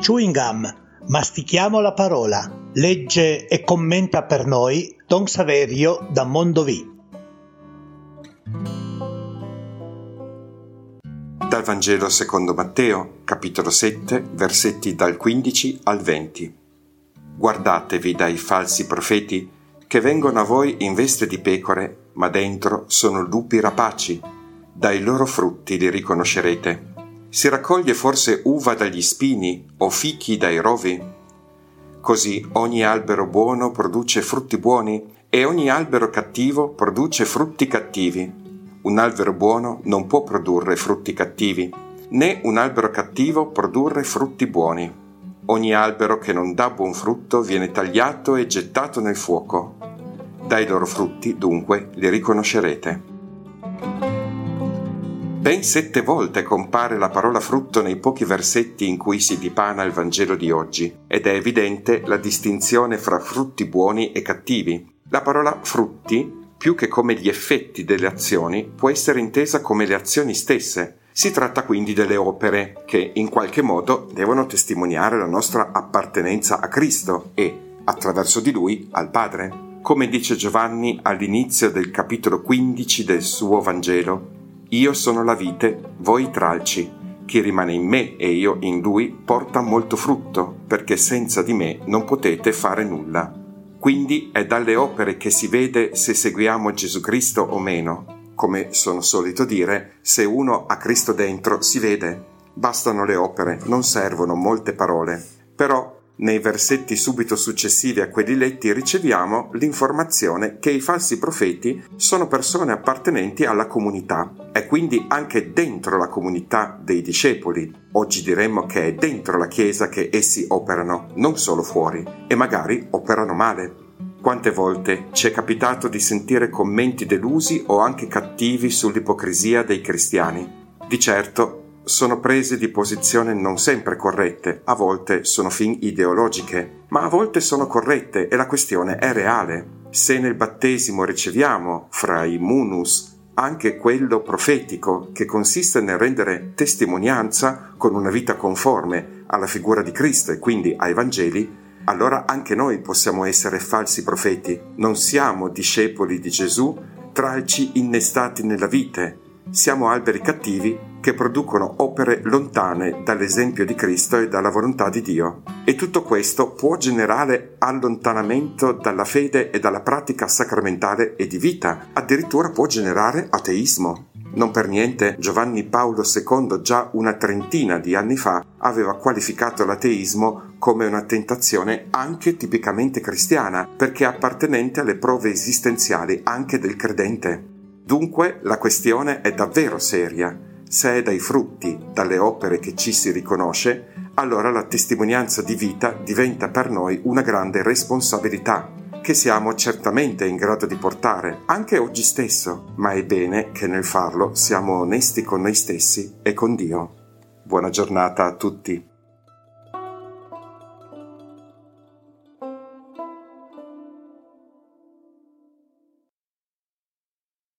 Chewing Gum, mastichiamo la parola. Legge e commenta per noi Don Saverio da Mondovì. Dal Vangelo secondo Matteo, capitolo 7, versetti dal 15 al 20. Guardatevi dai falsi profeti che vengono a voi in veste di pecore, ma dentro sono lupi rapaci. Dai loro frutti li riconoscerete. Si raccoglie forse uva dagli spini o fichi dai rovi? Così ogni albero buono produce frutti buoni e ogni albero cattivo produce frutti cattivi. Un albero buono non può produrre frutti cattivi, né un albero cattivo produrre frutti buoni. Ogni albero che non dà buon frutto viene tagliato e gettato nel fuoco. Dai loro frutti, dunque, li riconoscerete. Ben sette volte compare la parola frutto nei pochi versetti in cui si dipana il Vangelo di oggi, ed è evidente la distinzione fra frutti buoni e cattivi. La parola frutti, più che come gli effetti delle azioni, può essere intesa come le azioni stesse, si tratta quindi delle opere che in qualche modo devono testimoniare la nostra appartenenza a Cristo e, attraverso di lui, al Padre. Come dice Giovanni all'inizio del capitolo 15 del suo Vangelo, Io sono la vite, voi tralci. Chi rimane in me e io in lui porta molto frutto, perché senza di me non potete fare nulla. Quindi è dalle opere che si vede se seguiamo Gesù Cristo o meno, come sono solito dire, se uno ha Cristo dentro si vede. Bastano le opere, non servono molte parole. Però nei versetti subito successivi a quelli letti riceviamo l'informazione che i falsi profeti sono persone appartenenti alla comunità e quindi anche dentro la comunità dei discepoli. Oggi diremmo che è dentro la Chiesa che essi operano, non solo fuori, e magari operano male. Quante volte ci è capitato di sentire commenti delusi o anche cattivi sull'ipocrisia dei cristiani? Di certo sono prese di posizione non sempre corrette, a volte sono fin ideologiche, ma a volte sono corrette e la questione è reale. Se nel battesimo riceviamo, fra i munus, anche quello profetico, che consiste nel rendere testimonianza con una vita conforme alla figura di Cristo e quindi ai Vangeli, allora anche noi possiamo essere falsi profeti. Non siamo discepoli di Gesù, tralci innestati nella vite. Siamo alberi cattivi che producono opere lontane dall'esempio di Cristo e dalla volontà di Dio. E tutto questo può generare allontanamento dalla fede e dalla pratica sacramentale e di vita, addirittura può generare ateismo. Non per niente Giovanni Paolo II già una trentina di anni fa aveva qualificato l'ateismo come una tentazione anche tipicamente cristiana, perché appartenente alle prove esistenziali anche del credente. Dunque la questione è davvero seria. Se è dai frutti, dalle opere che ci si riconosce, allora la testimonianza di vita diventa per noi una grande responsabilità che siamo certamente in grado di portare anche oggi stesso, ma è bene che nel farlo siamo onesti con noi stessi e con Dio. Buona giornata a tutti.